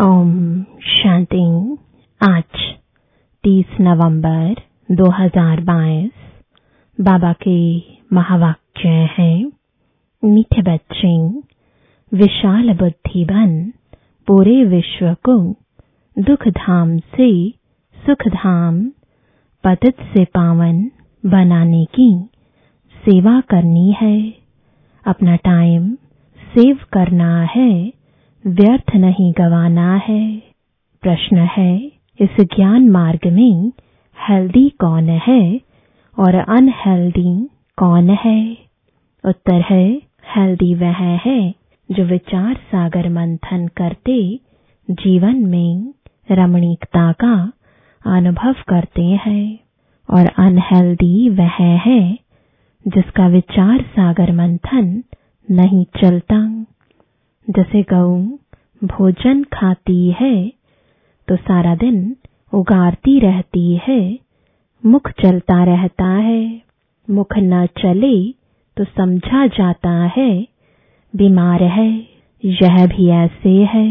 ओम शांति। आज 30 नवंबर 2022 बाबा के महावाक्य हैं, मीठे बच्चे, विशाल बुद्धि बन पूरे विश्व को दुख धाम से सुख धाम पतित से पावन बनाने की सेवा करनी है। अपना टाइम सेव करना है। व्यर्थ नहीं गवाना है। प्रश्न है, इस ज्ञान मार्ग में हेल्दी कौन है और अनहेल्दी कौन है? उत्तर है, हेल्दी वह है जो विचार सागर मंथन करते, जीवन में रमणीकता का अनुभव करते हैं। और अनहेल्दी वह है जिसका विचार सागर मंथन नहीं चलता। जैसे गऊ भोजन खाती है तो सारा दिन उगारती रहती है, मुख चलता रहता है, मुख न चले तो समझा जाता है, बीमार है, यह भी ऐसे है।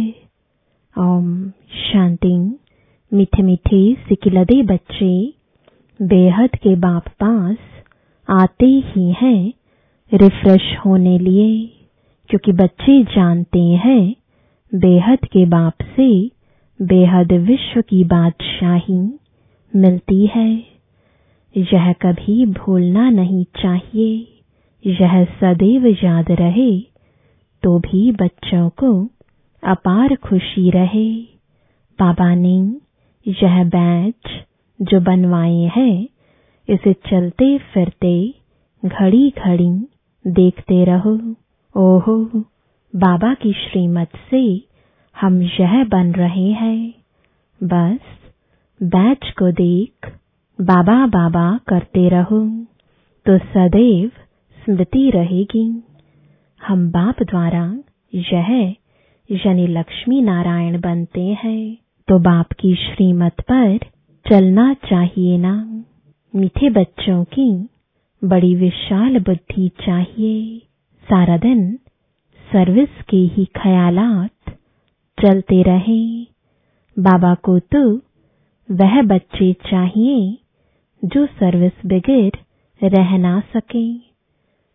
ओम शांति। मीठे मीठे सिकिलदे बच्चे, बेहद के बाप पास आते ही हैं, रिफ्रेश होने लिए, क्योंकि बच्चे जानते हैं बेहद के बाप से बेहद विश्व की बादशाही मिलती है। यह कभी भूलना नहीं चाहिए। यह सदैव याद रहे तो भी बच्चों को अपार खुशी रहे। बाबा ने यह बैच जो बनवाए हैं, इसे चलते फिरते घड़ी घड़ी देखते रहो। ओहो! बाबा की श्रीमत से हम यह बन रहे हैं। बस, बैच को देख बाबा बाबा करते रहो तो सदैव स्मृति रहेगी। हम बाप द्वारा यह यानी लक्ष्मी नारायण बनते हैं तो बाप की श्रीमत पर चलना चाहिए ना। मीठे बच्चों की बड़ी विशाल बुद्धि चाहिए। सारा दिन सर्विस के ही ख्यालात चलते रहे। बाबा को तो वह बच्चे चाहिए जो सर्विस बगैर रह ना सके।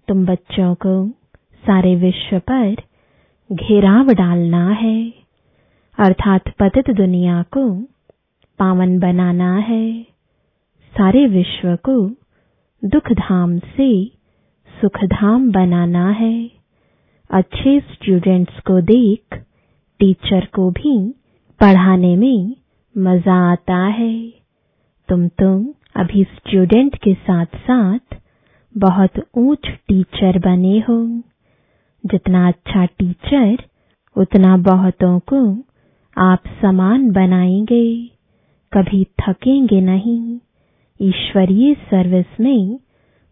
तुम बच्चों को सारे विश्व पर घेराव डालना है। अर्थात पतित दुनिया को पावन बनाना है। सारे विश्व को दुख धाम से सुखधाम बनाना है। अच्छे स्टूडेंट्स को देख टीचर को भी पढ़ाने में मज़ा आता है। तुम तो अभी स्टूडेंट के साथ साथ बहुत ऊंच टीचर बने हो। जितना अच्छा टीचर उतना बहुतों को आप समान बनाएँगे। कभी थकेंगे नहीं। ईश्वरीय सर्विस में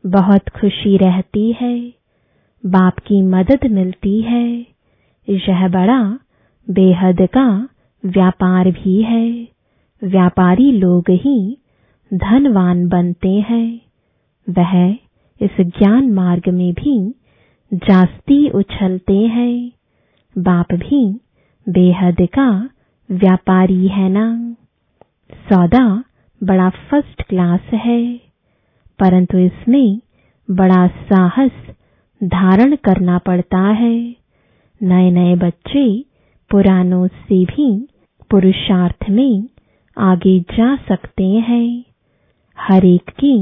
बहुत खुशी रहती है। बाप की मदद मिलती है। यह बड़ा बेहद का व्यापार भी है। व्यापारी लोग ही धनवान बनते हैं। वह इस ज्ञान मार्ग में भी जास्ती उछलते हैं। बाप भी बेहद का व्यापारी है ना। सौदा बड़ा फ़र्स्ट क्लास है, परंतु इसमें बड़ा साहस धारण करना पड़ता है। नए नए बच्चे पुरानों से भी पुरुषार्थ में आगे जा सकते हैं। हर एक की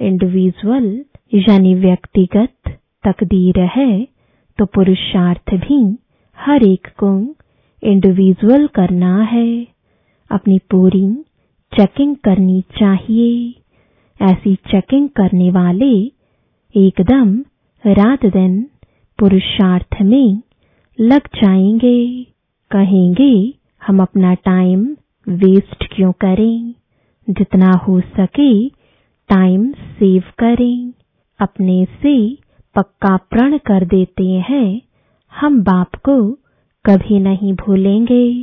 इंडिविजुअल यानी व्यक्तिगत तकदीर है तो पुरुषार्थ भी हर एक को इंडिविजुअल करना है। अपनी पूरी चेकिंग करनी चाहिए। ऐसी चेकिंग करने वाले एकदम रात दिन पुरुषार्थ में लग जाएँगे, कहेंगे, हम अपना टाइम वेस्ट क्यों करें? जितना हो सके टाइम सेव करें। अपने से पक्का प्रण कर देते हैं। हम बाप को कभी नहीं भूलेंगे।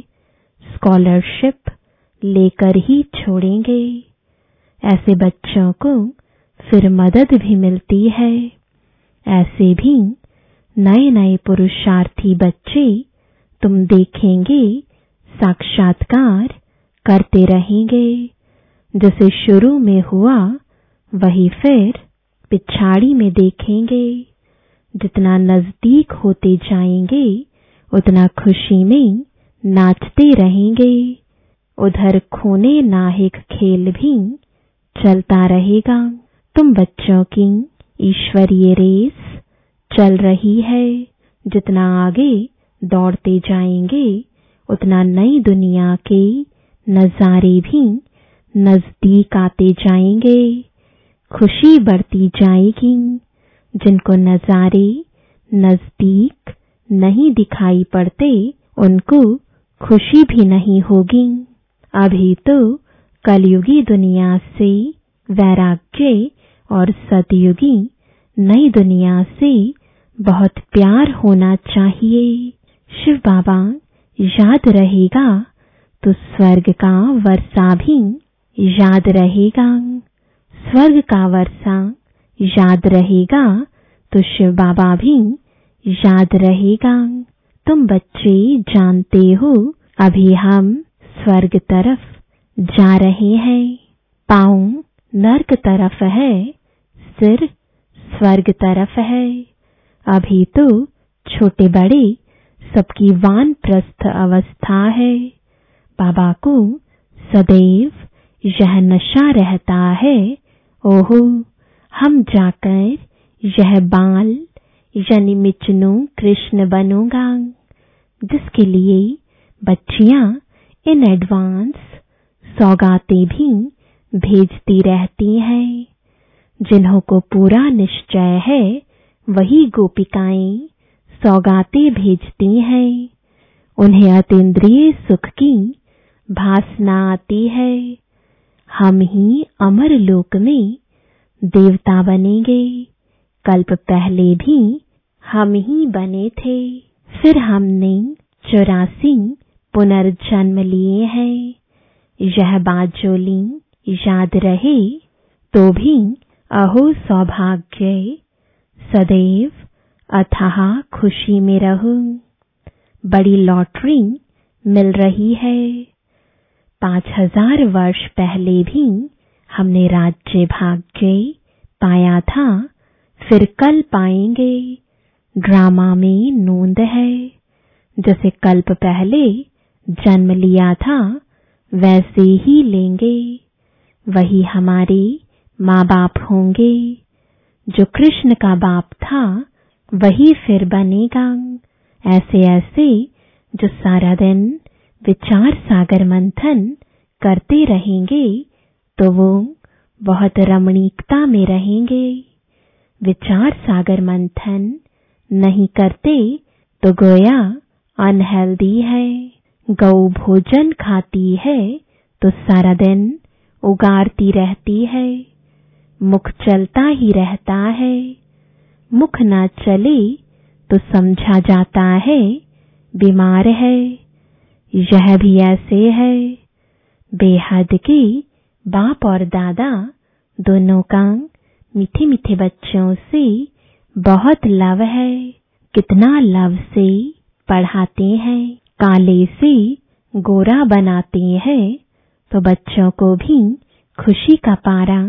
स्कॉलरशिप लेकर ही छोड़ेंगे। ऐसे बच्चों को फिर मदद भी मिलती है। ऐसे भी नए नए पुरुषार्थी बच्चे तुम देखेंगे, साक्षात्कार करते रहेंगे। जैसे शुरू में हुआ, वही फिर पिछाड़ी में देखेंगे। जितना नज़दीक होते जाएँगे, उतना खुशी में नाचते रहेंगे। उधर खोने नाहिक खेल भी चलता रहेगा। तुम बच्चों की ईश्वरीय रेस चल रही है। जितना आगे दौड़ते जाएँगे, उतना नई दुनिया के नजारे भी नज़दीक आते जाएँगे। खुशी बढ़ती जाएगी। जिनको नजारे नज़दीक नहीं दिखाई पड़ते, उनको खुशी भी नहीं होगी। अभी तो कलयुगी दुनिया से वैराग्य और सतयुगी नई दुनिया से बहुत प्यार होना चाहिए। शिव बाबा, याद रहेगा तो स्वर्ग का वर्षा भी याद रहेगा। स्वर्ग का वर्षा याद रहेगा तो शिव बाबा भी याद रहेगा। तुम बच्चे जानते हो, अभी हम स्वर्ग तरफ़ जा रहे हैं। पाँव नर्क तरफ़ है सिर स्वर्ग तरफ़ है। अभी तो छोटे बड़े सबकी वान प्रस्थ अवस्था है। बाबा को सदैव यह नशा रहता है। ओहो, हम जाकर यह बाल, यानी मिचनू कृष्ण बनूँगा। जिसके लिए बच्चियाँ इन एडवांस सौगातें भी भेजती रहती हैं। जिन्हों को पूरा निश्चय है, वही गोपिकाएँ सौगातें भेजती हैं। उन्हें अतीन्द्रिय सुख की भासना आती है। हम ही अमर लोक में देवता बनेंगे। कल्प पहले भी हम ही बने थे। फिर हमने चौरासी पुनर्जन्म लिए हैं। यह बात जोली याद रहे तो भी अहो सौभाग्य सदैव अथाह खुशी में रहूँ। बड़ी लॉटरी मिल रही है। पाँच हज़ार वर्ष पहले भी हमने राज्य भाग्य पाया था, फिर कल पाएँगे। ड्रामा में नोंद है। जैसे कल्प पहले जन्म लिया था, वैसे ही लेंगे। वही हमारे माँ बाप होंगे। जो कृष्ण का बाप था, वही फिर बनेगा। ऐसे ऐसे जो सारा दिन विचार सागर मंथन करते रहेंगे तो वो बहुत रमणीकता में रहेंगे। विचार सागर मंथन नहीं करते तो गोया अनहेल्दी है। गौ भोजन खाती है तो सारा दिन उगारती रहती है। मुख चलता ही रहता है। मुख ना चले तो समझा जाता है, बीमार है। यह भी ऐसे है। बेहद की बाप और दादा दोनों का मीठे मीठे बच्चों से बहुत लव है। कितना लव से पढ़ाते हैं, काले से गोरा बनाते हैं तो बच्चों को भी खुशी का पारा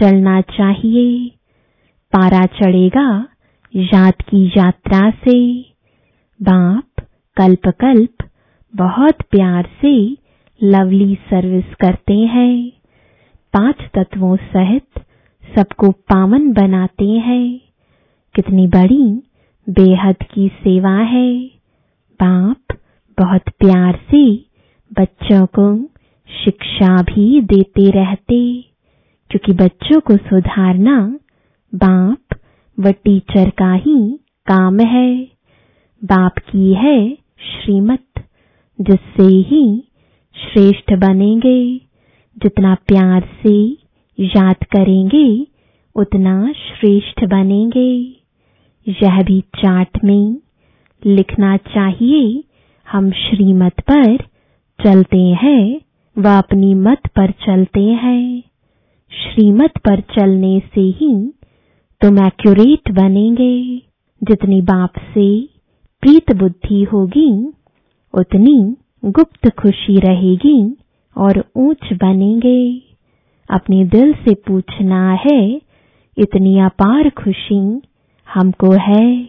चलना चाहिए। पारा चढ़ेगा याद की यात्रा से। बाप कल्प कल्प बहुत प्यार से लवली सर्विस करते हैं। पाँच तत्वों सहित सबको पावन बनाते हैं। कितनी बड़ी बेहद की सेवा है। बाप बहुत प्यार से बच्चों को शिक्षा भी देते रहते। क्योंकि बच्चों को सुधारना बाप व टीचर का ही काम है। बाप की है श्रीमत, जिससे ही श्रेष्ठ बनेंगे। जितना प्यार से याद करेंगे, उतना श्रेष्ठ बनेंगे। यह भी चार्ट में लिखना चाहिए, हम श्रीमत पर चलते हैं व अपनी मत पर चलते हैं। श्रीमत पर चलने से ही तुम एक्यूरेट बनेंगे। जितनी बाप से प्रीत बुद्धि होगी, उतनी गुप्त खुशी रहेगी और ऊंच बनेंगे। अपने दिल से पूछना है, इतनी अपार खुशी हमको है।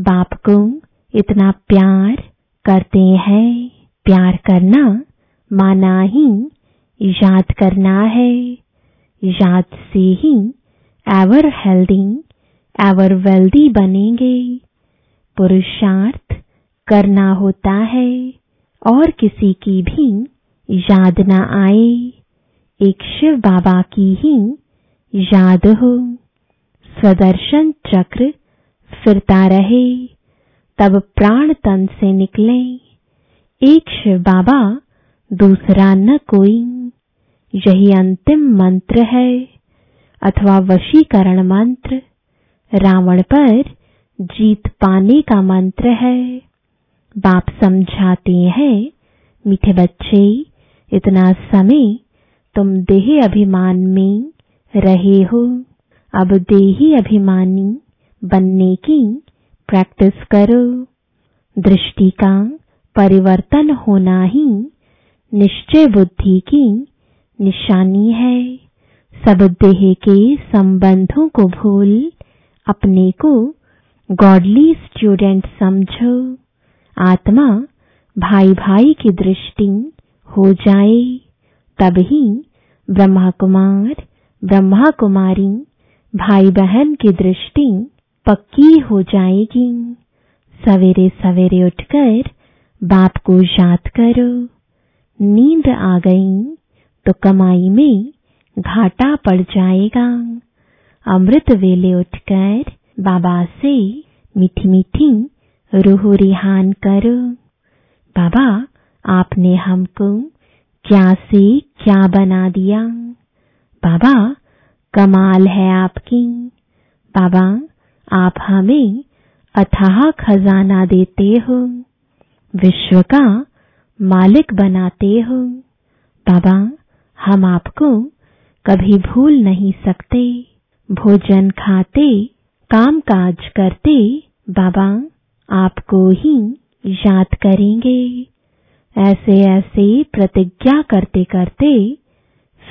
बाप को इतना प्यार करते हैं। प्यार करना माना ही याद करना है। याद से ही एवर हेल्दी एवर वेल्दी बनेंगे। पुरुषार्थ करना होता है और किसी की भी याद न आए। एक शिव बाबा की ही याद हो। स्वदर्शन चक्र फिरता रहे। तब प्राण तन से निकले। एक शिव बाबा दूसरा न कोई। यही अंतिम मंत्र है, अथवा वशीकरण मंत्र। रावण पर जीत पाने का मंत्र है। बाप समझाते हैं, मीठे बच्चे, इतना समय तुम देह अभिमान में रहे हो। अब देही अभिमानी बनने की प्रैक्टिस करो। दृष्टि का परिवर्तन होना ही निश्चय बुद्धि की निशानी है। सब देह के संबंधों को भूल, अपने को गॉडली स्टूडेंट समझो। आत्मा भाई भाई की दृष्टि हो जाए। तभी ब्रह्मा कुमार ब्रह्मा कुमारी भाई बहन की दृष्टि पक्की हो जाएगी। सवेरे सवेरे उठकर बाप को याद करो। नींद आ गई। तो कमाई में घाटा पड़ जाएगा। अमृत वेले उठकर बाबा से मीठी मीठी रूह रिहान करो। बाबा, आपने हमको क्या से क्या बना दिया? बाबा, कमाल है आपकी। बाबा, आप हमें अथाह खजाना देते हो। विश्व का मालिक बनाते हो। बाबा हम आपको कभी भूल नहीं सकते। भोजन खाते काम काज करते, बाबा आपको ही याद करेंगे। ऐसे ऐसे प्रतिज्ञा करते करते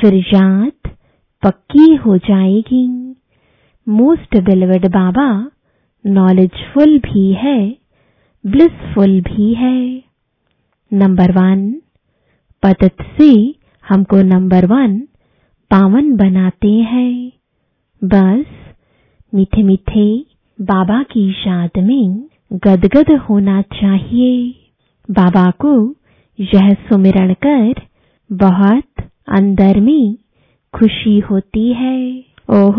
फिर याद पक्की हो जाएगी। मोस्ट बिलवड बाबा नॉलेजफुल भी है ब्लिसफुल भी है। नंबर वन पतत से हमको नंबर वन पावन बनाते हैं। बस मीठे मीठे बाबा की याद में गदगद होना चाहिए। बाबा को यह सुमिरण कर बहुत अंदर में खुशी होती है। ओह,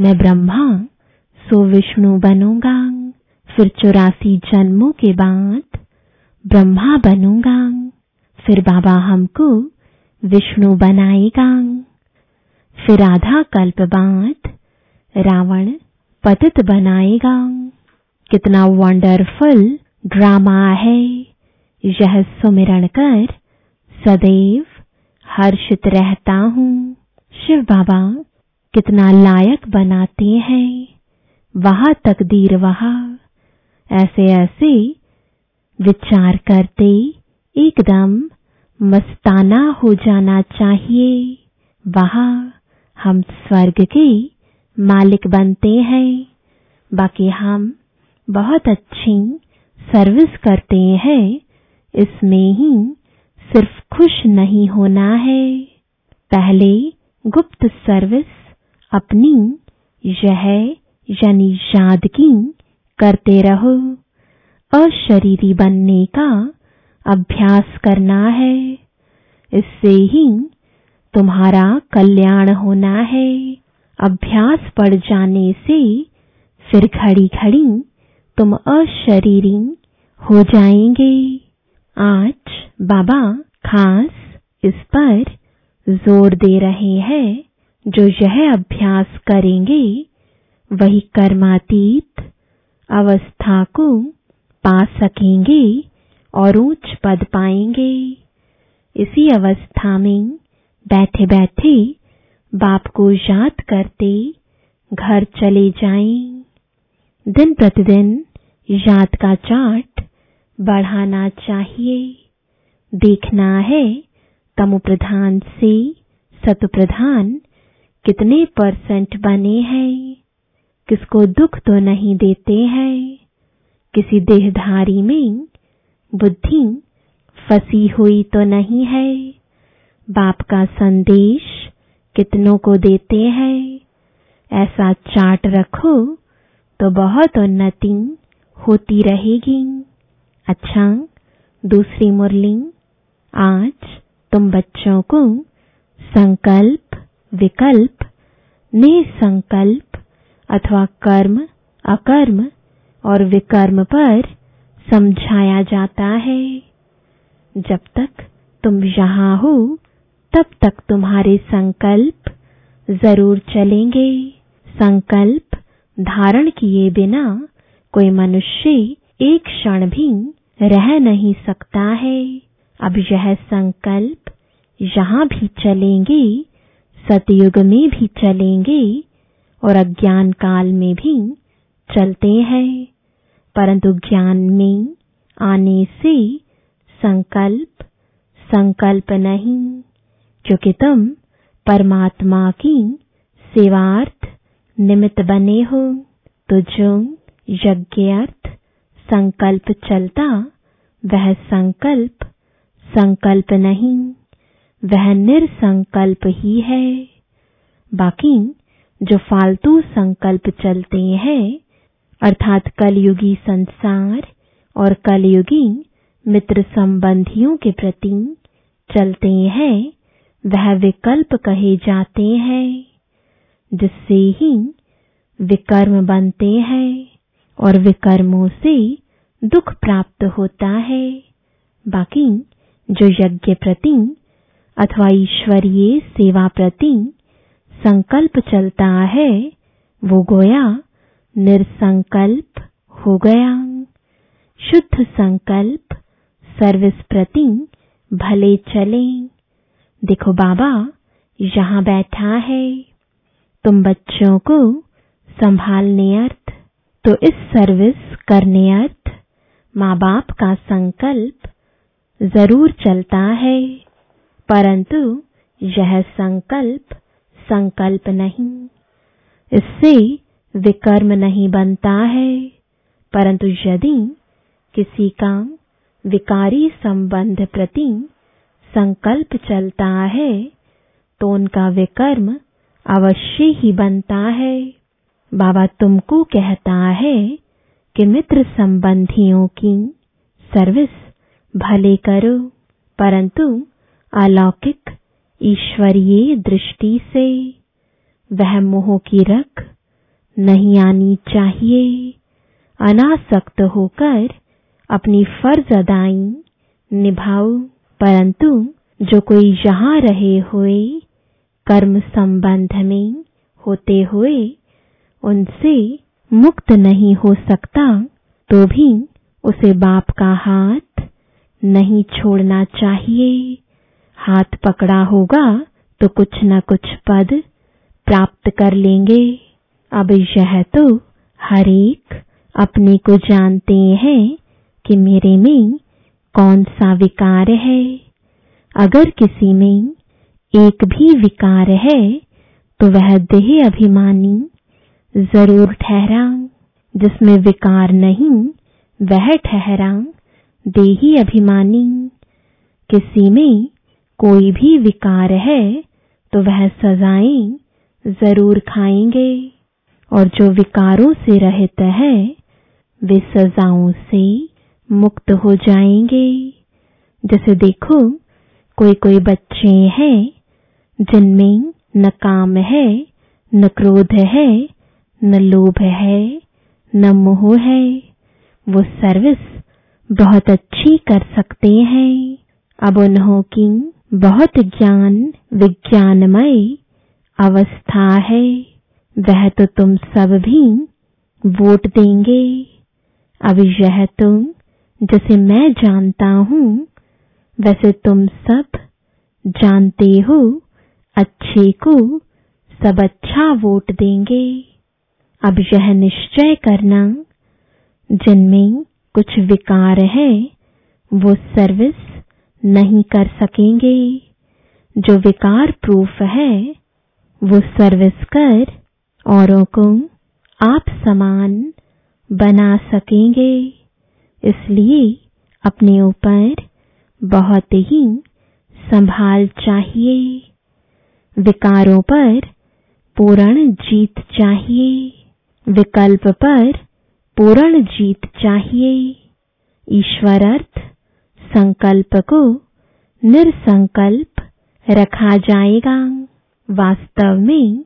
मैं ब्रह्मा, सो विष्णु बनूँगा। फिर चौरासी जन्मों के बाद ब्रह्मा बनूँगा। फिर बाबा हमको विष्णु बनाएगा फिर आधा कल्प बाद रावण पतित बनाएगा कितना वंडरफुल ड्रामा है। यह सुमिरण कर सदैव हर्षित रहता हूँ। शिव बाबा कितना लायक बनाते हैं। वहा तकदीर वहा। ऐसे ऐसे विचार करते एकदम मस्ताना हो जाना चाहिए। वहाँ हम स्वर्ग के मालिक बनते हैं। बाकी हम बहुत अच्छी सर्विस करते हैं। इसमें ही सिर्फ़ खुश नहीं होना है। पहले गुप्त सर्विस अपनी यह यानी यादगी करते रहो। अशरीरी बनने का अभ्यास करना है। इससे ही तुम्हारा कल्याण होना है। अभ्यास पड़ जाने से फिर घड़ी घड़ी तुम अशरीरी हो जाएँगे। आज बाबा खास इस पर ज़ोर दे रहे हैं। जो यह अभ्यास करेंगे, वही कर्मातीत अवस्था को पा सकेंगे। और ऊंच पद पाएँगे। इसी अवस्था में बैठे बैठे बाप को याद करते घर चले जाएँ। दिन प्रतिदिन याद का चार्ट बढ़ाना चाहिए। देखना है तमु प्रधान से सतु प्रधान कितने परसेंट बने हैं। किसको दुख तो नहीं देते हैं। किसी देहधारी में बुद्धि फंसी हुई तो नहीं है। बाप का संदेश कितनों को देते हैं। ऐसा चाट रखो तो बहुत उन्नति होती रहेगी। अच्छा दूसरी मुरली, आज तुम बच्चों को संकल्प, विकल्प, निसंकल्प अथवा कर्म, अकर्म और विकर्म पर समझाया जाता है। जब तक तुम यहाँ हो, तब तक तुम्हारे संकल्प ज़रूर चलेंगे। संकल्प धारण किए बिना कोई मनुष्य एक क्षण भी रह नहीं सकता है। अब यह संकल्प यहाँ भी चलेंगे, सतयुग में भी चलेंगे और अज्ञान काल में भी चलते हैं। परंतु ज्ञान में आने से संकल्प संकल्प नहीं, क्योंकि तुम परमात्मा की सेवार्थ निमित्त बने हो। तो जो यज्ञार्थ संकल्प चलता, वह संकल्प संकल्प नहीं, वह निरसंकल्प ही है। बाकी जो फालतू संकल्प चलते हैं अर्थात कलयुगी संसार और कलयुगी मित्र संबंधियों के प्रति चलते हैं, वह विकल्प कहे जाते हैं, जिससे ही विकर्म बनते हैं और विकर्मों से दुख प्राप्त होता है। बाकी जो यज्ञ प्रति अथवा ईश्वरीय सेवा प्रति संकल्प चलता है, वो गोया निरसंकल्प हो गया। शुद्ध संकल्प, सर्विस प्रति भले चले। देखो बाबा, यहाँ बैठा है। तुम बच्चों को संभालने अर्थ तो इस सर्विस करने अर्थ माँ बाप का संकल्प ज़रूर चलता है। परंतु यह संकल्प संकल्प नहीं। इससे विकर्म नहीं बनता है, परंतु यदि किसी का विकारी संबंध प्रति संकल्प चलता है तो उनका विकर्म अवश्य ही बनता है। बाबा तुमको कहता है कि मित्र संबंधियों की सर्विस भले करो, परंतु अलौकिक ईश्वरीय दृष्टि से वह मोह की रख नहीं आनी चाहिए। अनासक्त होकर अपनी फ़र्ज़ अदाई निभाओ। परंतु जो कोई यहाँ रहे हुए कर्म संबंध में होते हुए उनसे मुक्त नहीं हो सकता तो भी उसे बाप का हाथ नहीं छोड़ना चाहिए। हाथ पकड़ा होगा तो कुछ न कुछ पद प्राप्त कर लेंगे। अब यह तो हर एक अपने को जानते हैं कि मेरे में कौन सा विकार है। अगर किसी में एक भी विकार है तो वह देह अभिमानी ज़रूर ठहरा जिसमें विकार नहीं, वह ठहरा देही अभिमानी। किसी में कोई भी विकार है तो वह सजाएँ ज़रूर खाएँगे। और जो विकारों से रहित है, वे सजाओं से मुक्त हो जाएँगे। जैसे देखो कोई कोई बच्चे हैं, जिनमें न काम है, न क्रोध है, न लोभ है, न मोह है। वो सर्विस बहुत अच्छी कर सकते हैं। अब उन्हों की बहुत ज्ञान, विज्ञानमय अवस्था है। वह तो तुम सब भी वोट देंगे। अब यह तुम, जैसे मैं जानता हूँ, वैसे तुम सब जानते हो, अच्छे को सब अच्छा वोट देंगे। अब यह निश्चय करना, जिनमें कुछ विकार है, वो सर्विस नहीं कर सकेंगे। जो विकार प्रूफ है, वो सर्विस कर औरों को आप समान बना सकेंगे। इसलिए अपने ऊपर बहुत ही संभाल चाहिए। विकारों पर पूर्ण जीत चाहिए। विकल्प पर पूर्ण जीत चाहिए। ईश्वर अर्थ संकल्प को निरसंकल्प रखा जाएगा। वास्तव में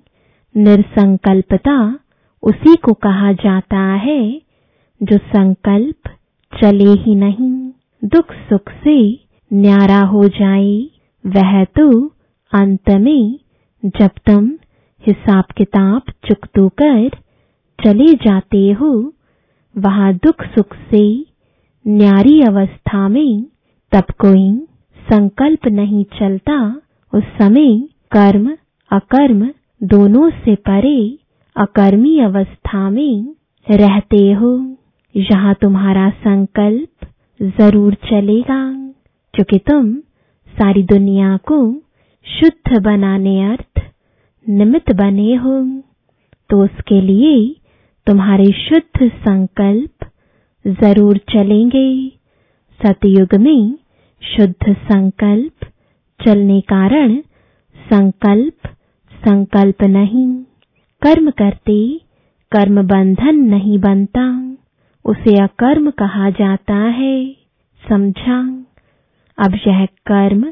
निरसंकल्पता उसी को कहा जाता है, जो संकल्प चले ही नहीं, दुख सुख से न्यारा हो जाए, वह तो अंत में जब तुम हिसाब किताब चुकतू कर चले जाते हो, वहाँ दुख सुख से न्यारी अवस्था में तब कोई संकल्प नहीं चलता, उस समय कर्म अकर्म दोनों से परे अकर्मी अवस्था में रहते हो। यहाँ तुम्हारा संकल्प ज़रूर चलेगा, क्योंकि तुम सारी दुनिया को शुद्ध बनाने अर्थ निमित्त बने हो। तो उसके लिए तुम्हारे शुद्ध संकल्प ज़रूर चलेंगे। सतयुग में शुद्ध संकल्प चलने कारण संकल्प संकल्प नहीं, कर्म करते, कर्म बंधन नहीं बनता, उसे अकर्म कहा जाता है समझा अब यह कर्म,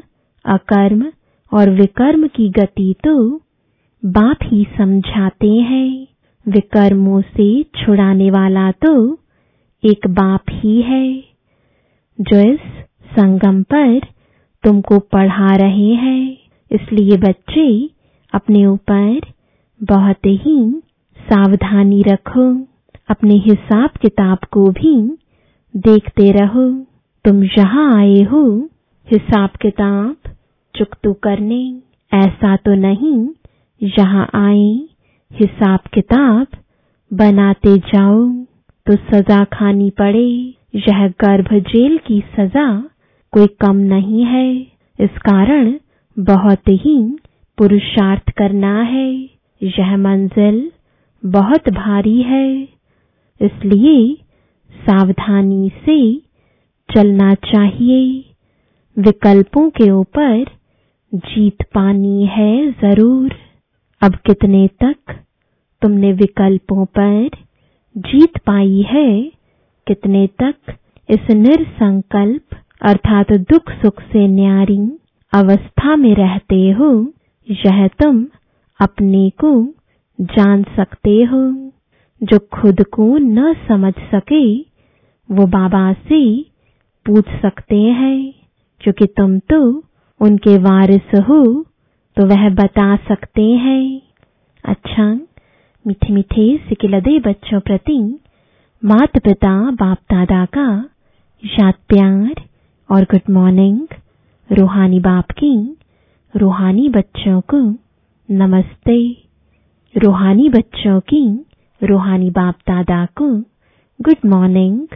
अकर्म और विकर्म की गति तो बाप ही समझाते हैं। विकर्मों से छुड़ाने वाला तो एक बाप ही है। जो इस संगम पर तुमको पढ़ा रहे हैं, इसलिए बच्चे अपने ऊपर बहुत ही सावधानी रखो। अपने हिसाब किताब को भी देखते रहो। तुम यहाँ आए हो, हिसाब किताब चुकतू करने। ऐसा तो नहीं यहाँ आए, हिसाब किताब बनाते जाओ। तो सजा खानी पड़े। यह गर्भ जेल की सजा कोई कम नहीं है। इस कारण बहुत ही पुरुषार्थ करना है। यह मंजिल बहुत भारी है। इसलिए सावधानी से चलना चाहिए। विकल्पों के ऊपर जीत पानी है ज़रूर। अब कितने तक तुमने विकल्पों पर जीत पाई है? कितने तक इस निरसंकल्प अर्थात दुख सुख से न्यारी अवस्था में रहते हो? यह तुम अपने को जान सकते हो। जो खुद को न समझ सके, वो बाबा से पूछ सकते हैं। क्योंकि तुम तो उनके वारिस हो तो वह बता सकते हैं। अच्छा मीठे मीठे सिकिलदे बच्चों प्रति माता पिता बाप दादा का याद प्यार और गुड मॉर्निंग। रूहानी बाप की रूहानी बच्चों को नमस्ते। रूहानी बच्चों की रूहानी बाप दादा को गुड मॉर्निंग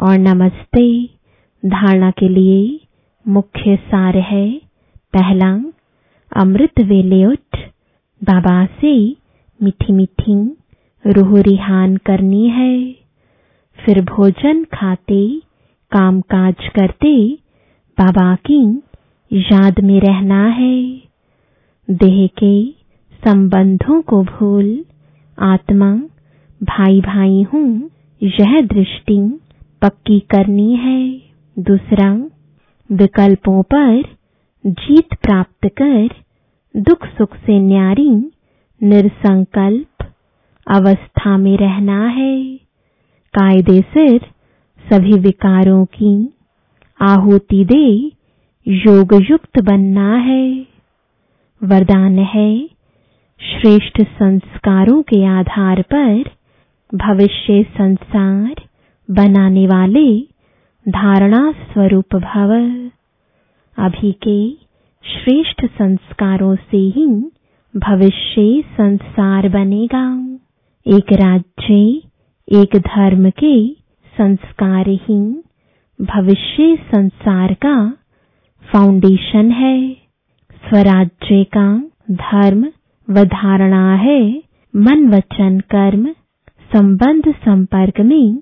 और नमस्ते। धारणा के लिए मुख्य सार है। पहला, अमृत वेले उठ। बाबा से मीठी मीठी रूह रिहान करनी है। फिर भोजन खाते काम काज करते बाबा की याद में रहना है। देह के संबंधों को भूल। आत्मा भाई भाई हूँ। यह दृष्टि पक्की करनी है। दूसरा, विकल्पों पर जीत प्राप्त कर। दुख सुख से न्यारी, निरसंकल्प अवस्था में रहना है। कायदे सिर सभी विकारों की आहुति दे। योग युक्त बनना है। वरदान है श्रेष्ठ संस्कारों के आधार पर भविष्य संसार बनाने वाले धारणा स्वरूप भव। अभी के श्रेष्ठ संस्कारों से ही भविष्य संसार बनेगा। एक राज्य, एक धर्म के संस्कार ही भविष्य संसार का फाउंडेशन है। स्वराज्य का धर्म व धारणा है। मन वचन कर्म संबंध संपर्क में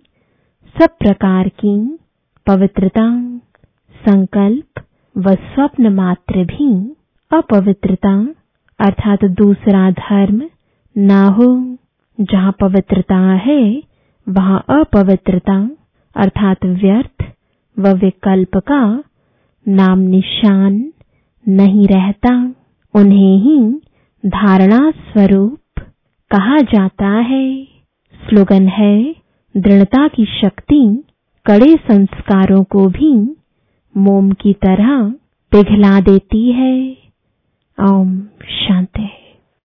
सब प्रकार की पवित्रता, संकल्प व स्वप्न मात्र भी अपवित्रता, अर्थात दूसरा धर्म ना हो। जहाँ पवित्रता है, वहाँ अपवित्रता, अर्थात व्यर्थ व विकल्प का नाम निशान नहीं रहता, उन्हें ही धारणा स्वरूप कहा जाता है। स्लोगन है, दृढ़ता की शक्ति कड़े संस्कारों को भी मोम की तरह पिघला देती है। ओम शांति।